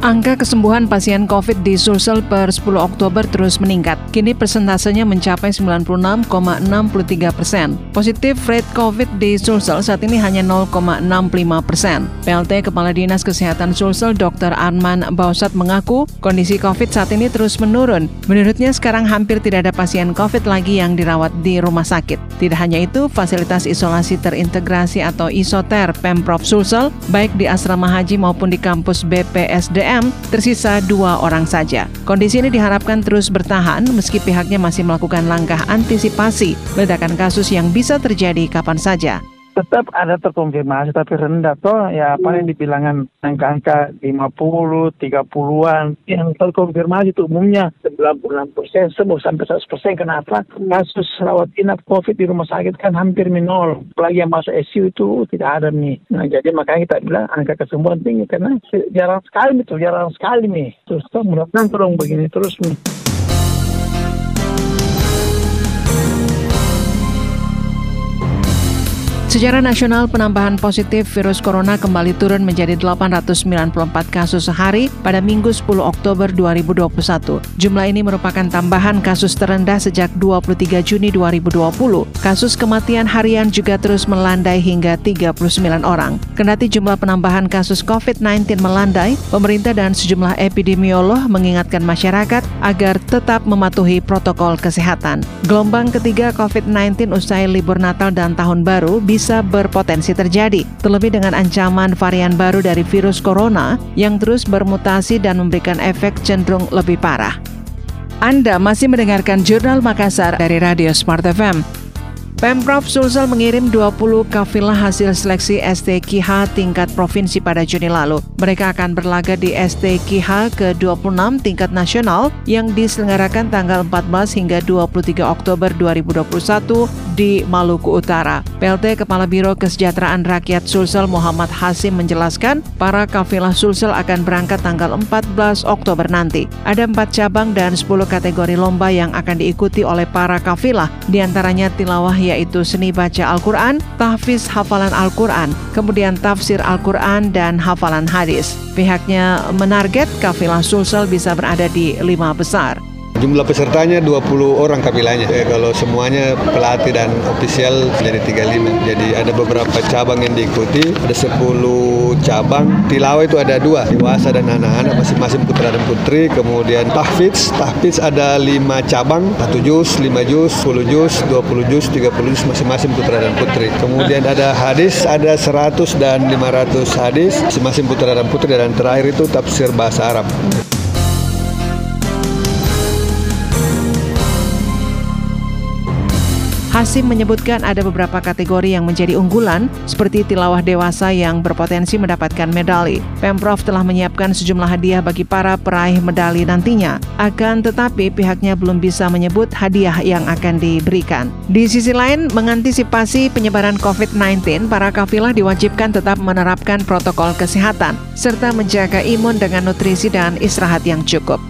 Angka kesembuhan pasien COVID di Sulsel per 10 Oktober terus meningkat. Kini persentasenya mencapai 96,63 persen. Positif rate COVID di Sulsel saat ini hanya 0,65 persen. PLT Kepala Dinas Kesehatan Sulsel Dr. Arman Bausat mengaku kondisi COVID saat ini terus menurun. Menurutnya sekarang hampir tidak ada pasien COVID lagi yang dirawat di rumah sakit. Tidak hanya itu, fasilitas isolasi terintegrasi atau isoter Pemprov Sulsel baik di asrama haji maupun di kampus BPSDM tersisa dua orang saja. Kondisi ini diharapkan terus bertahan meski pihaknya masih melakukan langkah antisipasi ledakan kasus yang bisa terjadi kapan saja tetap ada terkonfirmasi tapi rendah toh ya paling dibilangan angka-angka 50, 30-an yang terkonfirmasi itu umumnya 96 persen, sembuh sampai 100 persen. Kenapa? Kasus rawat inap COVID di rumah sakit kan hampir nol. Apalagi yang masuk ICU itu tidak ada nih. Nah jadi makanya kita bilang angka kesembuhan tinggi karena jarang sekali itu, jarang sekali nih. Terus mudah-mudahan begini terus nih. Secara nasional, penambahan positif virus corona kembali turun menjadi 894 kasus sehari pada Minggu 10 Oktober 2021. Jumlah ini merupakan tambahan kasus terendah sejak 23 Juni 2020. Kasus kematian harian juga terus melandai hingga 39 orang. Kendati jumlah penambahan kasus COVID-19 melandai, pemerintah dan sejumlah epidemiolog mengingatkan masyarakat agar tetap mematuhi protokol kesehatan. Gelombang ketiga COVID-19 usai libur Natal dan Tahun Baru bisa bisa berpotensi terjadi, terlebih dengan ancaman varian baru dari virus corona yang terus bermutasi dan memberikan efek cenderung lebih parah. Anda masih mendengarkan Jurnal Makassar dari Radio Smart FM. Pemprov Sulsel mengirim 20 kafilah hasil seleksi STKH tingkat provinsi pada Juni lalu. Mereka akan berlaga di STKH ke-26 tingkat nasional yang diselenggarakan tanggal 14 hingga 23 Oktober 2021 di Maluku Utara. PLT Kepala Biro Kesejahteraan Rakyat Sulsel Muhammad Hasim menjelaskan, para kafilah Sulsel akan berangkat tanggal 14 Oktober nanti. Ada empat cabang dan 10 kategori lomba yang akan diikuti oleh para kafilah, di antaranya tilawah yaitu seni baca Al-Quran, tahfiz hafalan Al-Quran, kemudian tafsir Al-Quran dan hafalan hadis. Pihaknya menarget kafilah Sulsel bisa berada di lima besar. Jumlah pesertanya 20 orang kabilanya. Eh, kalau semuanya pelatih dan ofisial jadi 35. Jadi ada beberapa cabang yang diikuti. Ada 10 cabang. Tilawah itu ada dua, dewasa dan anak-anak masing-masing putra dan putri. Kemudian tahfiz, tahfiz ada 5 cabang, 1 juz, 5 juz, 10 juz, 20 juz, 30 juz masing-masing putra dan putri. Kemudian ada hadis, ada 100 dan 500 hadis masing-masing putra dan putri dan terakhir itu tafsir bahasa Arab. Hasim menyebutkan ada beberapa kategori yang menjadi unggulan, seperti tilawah dewasa yang berpotensi mendapatkan medali. Pemprov telah menyiapkan sejumlah hadiah bagi para peraih medali nantinya. Akan tetapi pihaknya belum bisa menyebut hadiah yang akan diberikan. Di sisi lain, mengantisipasi penyebaran COVID-19, para kafilah diwajibkan tetap menerapkan protokol kesehatan, serta menjaga imun dengan nutrisi dan istirahat yang cukup.